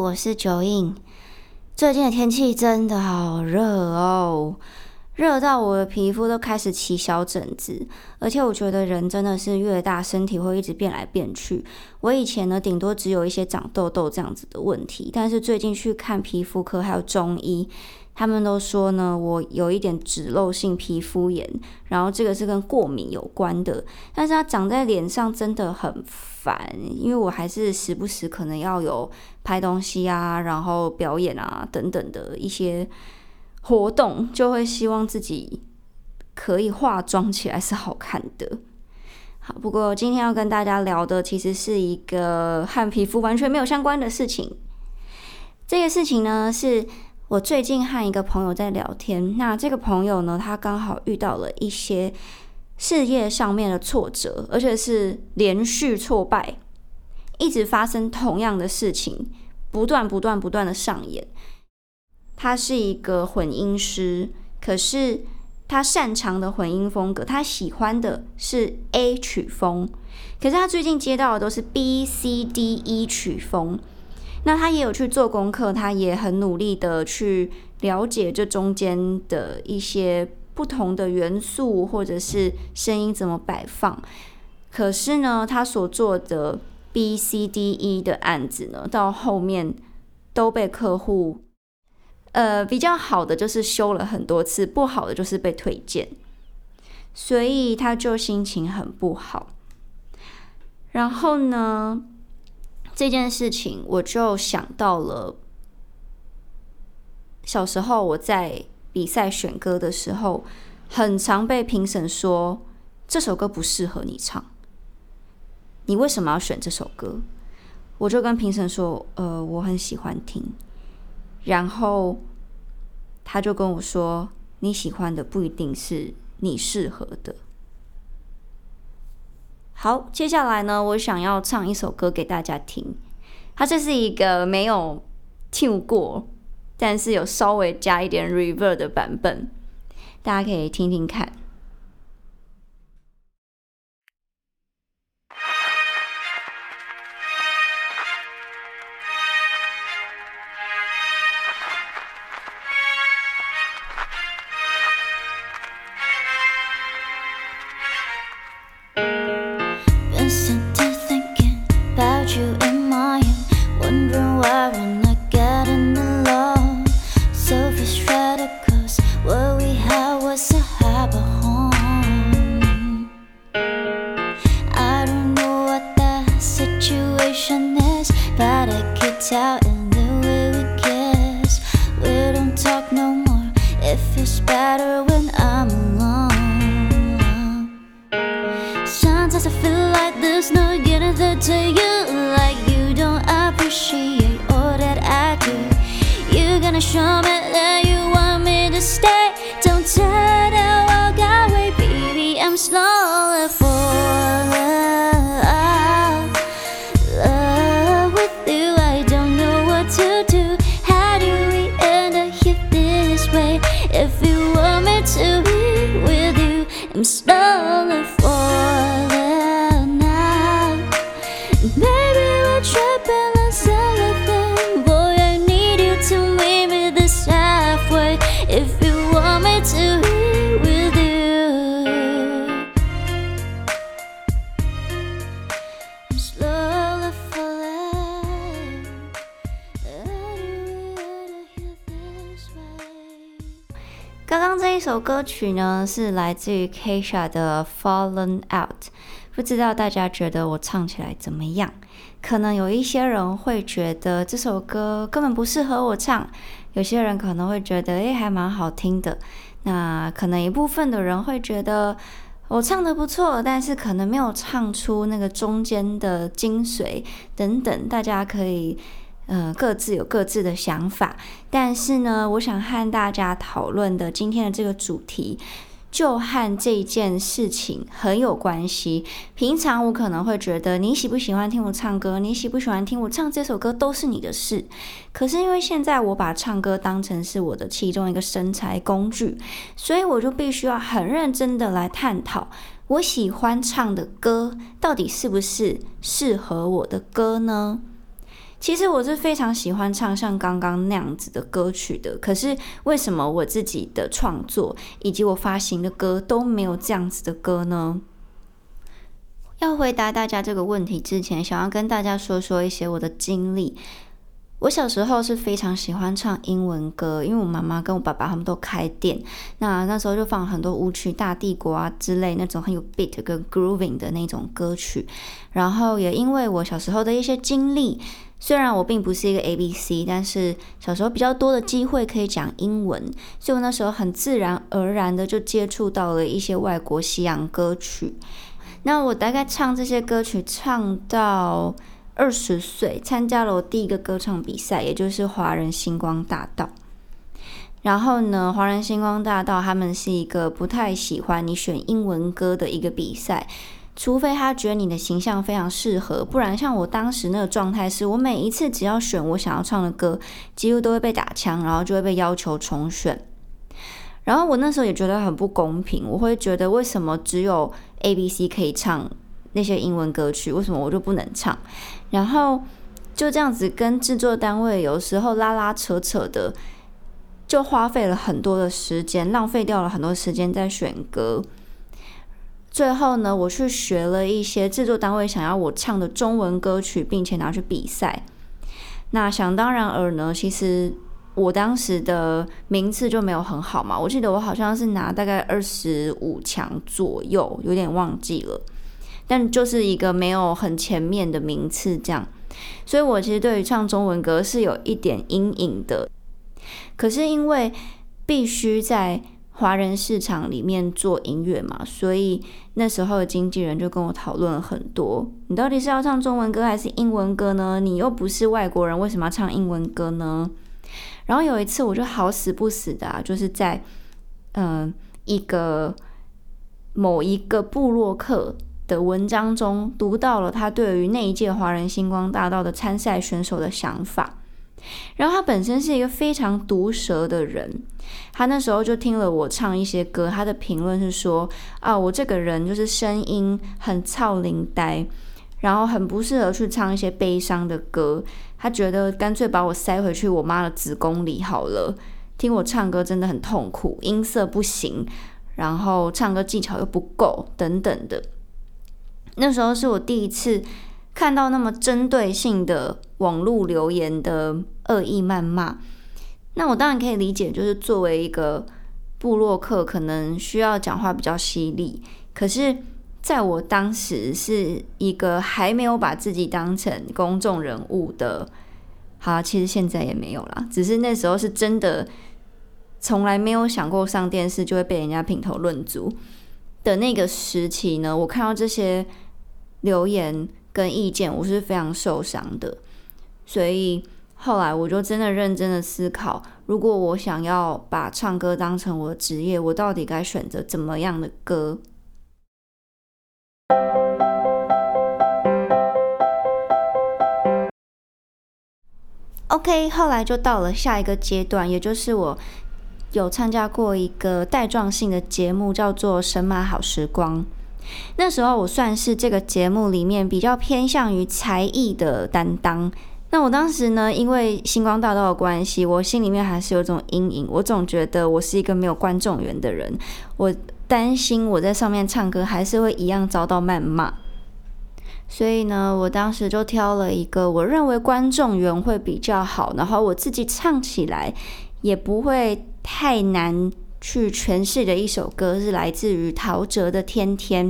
我是九印。最近的天气真的好热哦，热到我的皮肤都开始起小疹子，而且我觉得人真的是越大，身体会一直变来变去。我以前呢，顶多只有一些长痘痘这样子的问题，但是最近去看皮肤科还有中医。他们都说呢，我有一点脂漏性皮肤炎，然后这个是跟过敏有关的。但是它长在脸上真的很烦，因为我还是时不时可能要有拍东西啊，然后表演啊等等的一些活动，就会希望自己可以化妆起来是好看的。好，不过今天要跟大家聊的其实是一个和皮肤完全没有相关的事情。这个事情呢是。我最近和一个朋友在聊天，那这个朋友呢，他刚好遇到了一些事业上面的挫折，而且是连续挫败，一直发生同样的事情，不断不断不断的上演。他是一个混音师，可是他擅长的混音风格，他喜欢的是 A 曲风，可是他最近接到的都是 B、C、D、E 曲风。那他也有去做功课，他也很努力的去了解这中间的一些不同的元素，或者是声音怎么摆放。可是呢，他所做的 B、C、D、E 的案子呢，到后面都被客户，呃，比较好的就是修了很多次，不好的就是被推荐，所以他就心情很不好。然后呢？这件事情，我就想到了小时候我在比赛选歌的时候，很常被评审说这首歌不适合你唱，你为什么要选这首歌？我就跟评审说，呃，我很喜欢听，然后他就跟我说，你喜欢的不一定是你适合的。好，接下来呢，我想要唱一首歌给大家听。它这是一个没有听过，但是有稍微加一点 reverb 的版本，大家可以听听看。out 刚刚这一首歌曲呢，是来自于 Kesha 的《Fallen Out》，不知道大家觉得我唱起来怎么样？可能有一些人会觉得这首歌根本不适合我唱，有些人可能会觉得诶还蛮好听的。那可能一部分的人会觉得我唱的不错，但是可能没有唱出那个中间的精髓等等，大家可以。嗯，各自有各自的想法，但是呢，我想和大家讨论的今天的这个主题，就和这件事情很有关系。平常我可能会觉得你喜不喜欢听我唱歌，你喜不喜欢听我唱这首歌都是你的事。可是因为现在我把唱歌当成是我的其中一个生财工具，所以我就必须要很认真的来探讨，我喜欢唱的歌到底是不是适合我的歌呢？其实我是非常喜欢唱像刚刚那样子的歌曲的，可是为什么我自己的创作以及我发行的歌都没有这样子的歌呢？要回答大家这个问题之前，想要跟大家说说一些我的经历。我小时候是非常喜欢唱英文歌，因为我妈妈跟我爸爸他们都开店，那那时候就放很多舞曲、大帝国啊之类那种很有 beat 跟 grooving 的那种歌曲。然后也因为我小时候的一些经历，虽然我并不是一个 A B C，但是小时候比较多的机会可以讲英文，所以我那时候很自然而然的就接触到了一些外国西洋歌曲。那我大概唱这些歌曲唱到。二十岁参加了我第一个歌唱比赛，也就是华人星光大道。然后呢，华人星光大道他们是一个不太喜欢你选英文歌的一个比赛，除非他觉得你的形象非常适合，不然像我当时那个状态是，我每一次只要选我想要唱的歌，几乎都会被打枪，然后就会被要求重选。然后我那时候也觉得很不公平，我会觉得为什么只有 A、B、C 可以唱？那些英文歌曲为什么我就不能唱？然后就这样子跟制作单位有时候拉拉扯扯的，就花费了很多的时间，浪费掉了很多时间在选歌。最后呢，我去学了一些制作单位想要我唱的中文歌曲，并且拿去比赛。那想当然尔呢，其实我当时的名次就没有很好嘛。我记得我好像是拿大概二十五强左右，有点忘记了。但就是一个没有很前面的名次，这样，所以我其实对于唱中文歌是有一点阴影的。可是因为必须在华人市场里面做音乐嘛，所以那时候的经纪人就跟我讨论了很多：你到底是要唱中文歌还是英文歌呢？你又不是外国人，为什么要唱英文歌呢？然后有一次我就好死不死的，啊，就是在嗯一个某一个部落客。的文章中读到了他对于那一届华人星光大道的参赛选手的想法，然后他本身是一个非常毒舌的人，他那时候就听了我唱一些歌，他的评论是说啊，我这个人就是声音很操灵呆，然后很不适合去唱一些悲伤的歌，他觉得干脆把我塞回去我妈的子宫里好了，听我唱歌真的很痛苦，音色不行，然后唱歌技巧又不够等等的。那时候是我第一次看到那么针对性的网络留言的恶意谩骂。那我当然可以理解，就是作为一个布洛克，可能需要讲话比较犀利。可是，在我当时是一个还没有把自己当成公众人物的，好，其实现在也没有啦，只是那时候是真的从来没有想过上电视就会被人家品头论足的那个时期呢。我看到这些。留言跟意见，我是非常受伤的，所以后来我就真的认真的思考，如果我想要把唱歌当成我的职业，我到底该选择怎么样的歌？OK，后来就到了下一个阶段，也就是我有参加过一个带状性的节目，叫做《神马好时光》。那时候我算是这个节目里面比较偏向于才艺的担当。那我当时呢，因为星光大道的关系，我心里面还是有种阴影。我总觉得我是一个没有观众缘的人，我担心我在上面唱歌还是会一样遭到谩骂。所以呢，我当时就挑了一个我认为观众缘会比较好，然后我自己唱起来也不会太难。去诠释的一首歌是来自于陶喆的《天天》，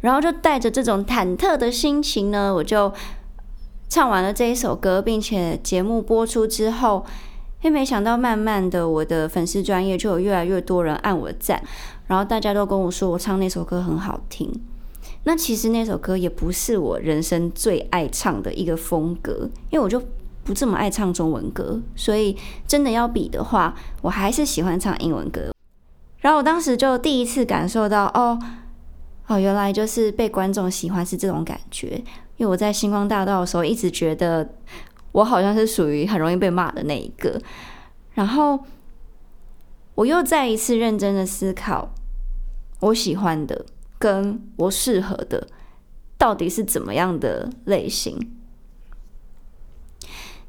然后就带着这种忐忑的心情呢，我就唱完了这一首歌，并且节目播出之后，也没想到慢慢的我的粉丝专业就有越来越多人按我赞，然后大家都跟我说我唱那首歌很好听。那其实那首歌也不是我人生最爱唱的一个风格，因为我就。不这么爱唱中文歌，所以真的要比的话，我还是喜欢唱英文歌。然后我当时就第一次感受到，哦哦，原来就是被观众喜欢是这种感觉。因为我在星光大道的时候，一直觉得我好像是属于很容易被骂的那一个。然后我又再一次认真的思考，我喜欢的跟我适合的到底是怎么样的类型。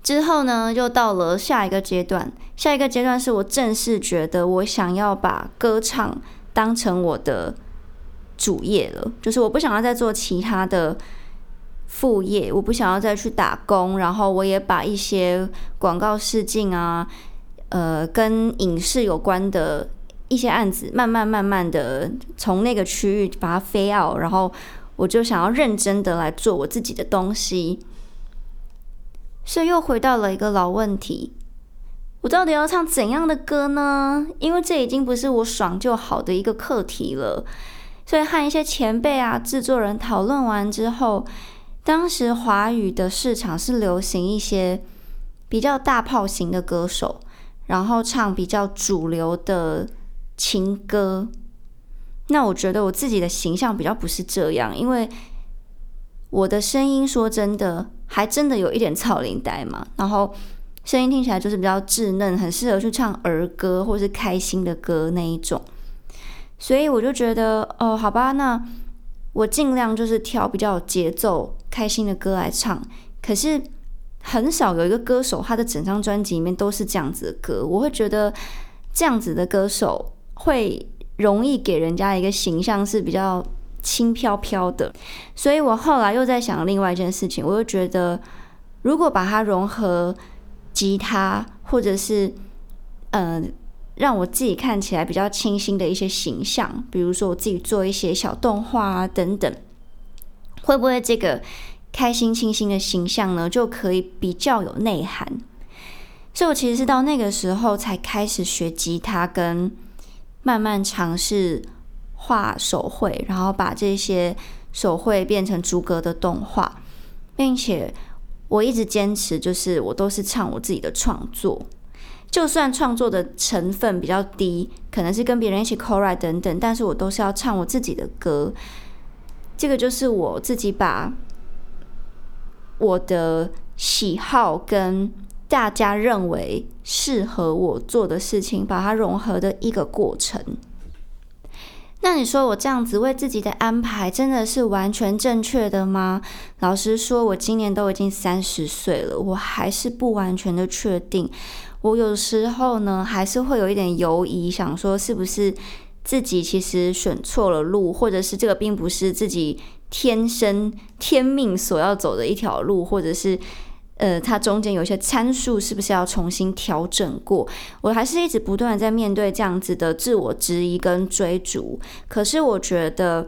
之后呢，又到了下一个阶段。下一个阶段是我正式觉得我想要把歌唱当成我的主业了，就是我不想要再做其他的副业，我不想要再去打工，然后我也把一些广告试镜啊，呃，跟影视有关的一些案子，慢慢慢慢的从那个区域把它飞 out，然后我就想要认真的来做我自己的东西。所以又回到了一个老问题：我到底要唱怎样的歌呢？因为这已经不是我爽就好的一个课题了。所以和一些前辈啊、制作人讨论完之后，当时华语的市场是流行一些比较大炮型的歌手，然后唱比较主流的情歌。那我觉得我自己的形象比较不是这样，因为我的声音说真的。还真的有一点草林呆嘛，然后声音听起来就是比较稚嫩，很适合去唱儿歌或是开心的歌那一种。所以我就觉得，哦，好吧，那我尽量就是挑比较有节奏、开心的歌来唱。可是很少有一个歌手，他的整张专辑里面都是这样子的歌，我会觉得这样子的歌手会容易给人家一个形象是比较。轻飘飘的，所以我后来又在想另外一件事情，我又觉得，如果把它融合吉他，或者是嗯，让我自己看起来比较清新的一些形象，比如说我自己做一些小动画啊等等，会不会这个开心清新的形象呢，就可以比较有内涵？所以我其实是到那个时候才开始学吉他，跟慢慢尝试。画手绘，然后把这些手绘变成逐格的动画，并且我一直坚持，就是我都是唱我自己的创作，就算创作的成分比较低，可能是跟别人一起 co-write 等等，但是我都是要唱我自己的歌。这个就是我自己把我的喜好跟大家认为适合我做的事情，把它融合的一个过程。那你说我这样子为自己的安排真的是完全正确的吗？老实说，我今年都已经三十岁了，我还是不完全的确定。我有时候呢，还是会有一点犹疑，想说是不是自己其实选错了路，或者是这个并不是自己天生天命所要走的一条路，或者是。呃，它中间有一些参数，是不是要重新调整过？我还是一直不断的在面对这样子的自我质疑跟追逐。可是我觉得，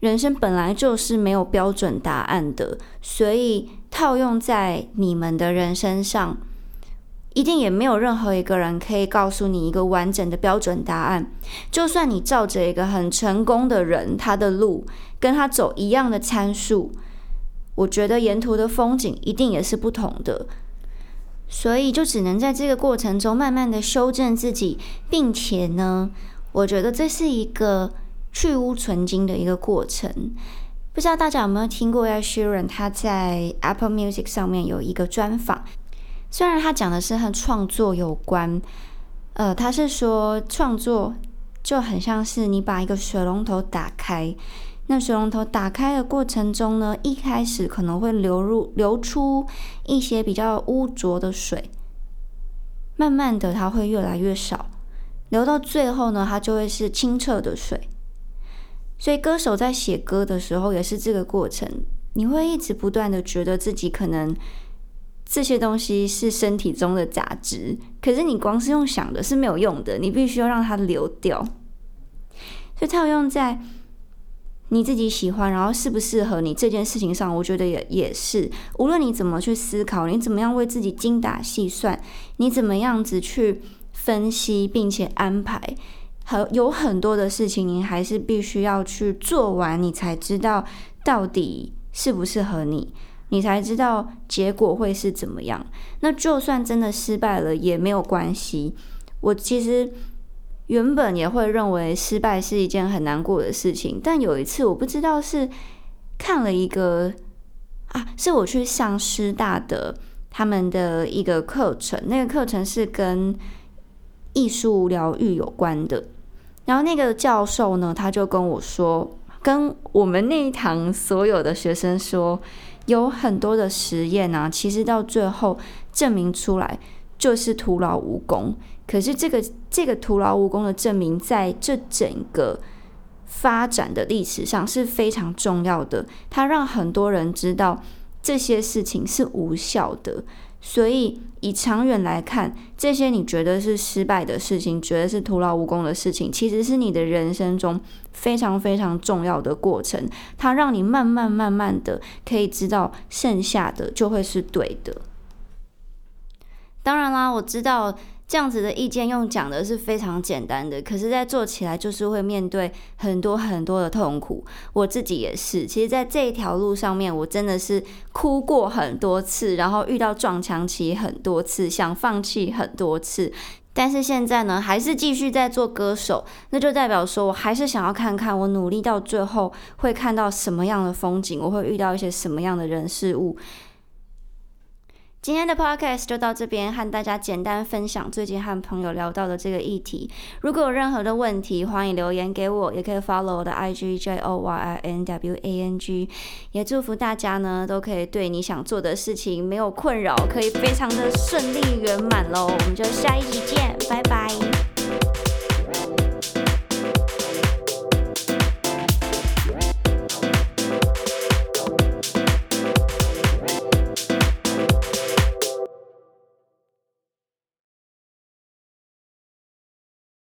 人生本来就是没有标准答案的，所以套用在你们的人身上，一定也没有任何一个人可以告诉你一个完整的标准答案。就算你照着一个很成功的人他的路，跟他走一样的参数。我觉得沿途的风景一定也是不同的，所以就只能在这个过程中慢慢的修正自己，并且呢，我觉得这是一个去污存精的一个过程。不知道大家有没有听过 Ed Sheeran 他在 Apple Music 上面有一个专访，虽然他讲的是和创作有关，呃，他是说创作就很像是你把一个水龙头打开。那水龙头打开的过程中呢，一开始可能会流入流出一些比较污浊的水，慢慢的它会越来越少，流到最后呢，它就会是清澈的水。所以歌手在写歌的时候也是这个过程，你会一直不断的觉得自己可能这些东西是身体中的杂质，可是你光是用想的是没有用的，你必须要让它流掉。所以套用在。你自己喜欢，然后适不适合你这件事情上，我觉得也也是。无论你怎么去思考，你怎么样为自己精打细算，你怎么样子去分析并且安排，和有很多的事情，你还是必须要去做完，你才知道到底适不适合你，你才知道结果会是怎么样。那就算真的失败了也没有关系。我其实。原本也会认为失败是一件很难过的事情，但有一次我不知道是看了一个啊，是我去上师大的他们的一个课程，那个课程是跟艺术疗愈有关的。然后那个教授呢，他就跟我说，跟我们那一堂所有的学生说，有很多的实验啊，其实到最后证明出来就是徒劳无功。可是这个这个徒劳无功的证明，在这整个发展的历史上是非常重要的。它让很多人知道这些事情是无效的。所以，以长远来看，这些你觉得是失败的事情，觉得是徒劳无功的事情，其实是你的人生中非常非常重要的过程。它让你慢慢慢慢的可以知道，剩下的就会是对的。当然啦，我知道。这样子的意见用讲的是非常简单的，可是，在做起来就是会面对很多很多的痛苦。我自己也是，其实，在这一条路上面，我真的是哭过很多次，然后遇到撞墙期很多次，想放弃很多次。但是现在呢，还是继续在做歌手，那就代表说我还是想要看看，我努力到最后会看到什么样的风景，我会遇到一些什么样的人事物。今天的 podcast 就到这边，和大家简单分享最近和朋友聊到的这个议题。如果有任何的问题，欢迎留言给我，也可以 follow 我的 IG J O Y I N W A N G。也祝福大家呢，都可以对你想做的事情没有困扰，可以非常的顺利圆满喽。我们就下一集见，拜拜。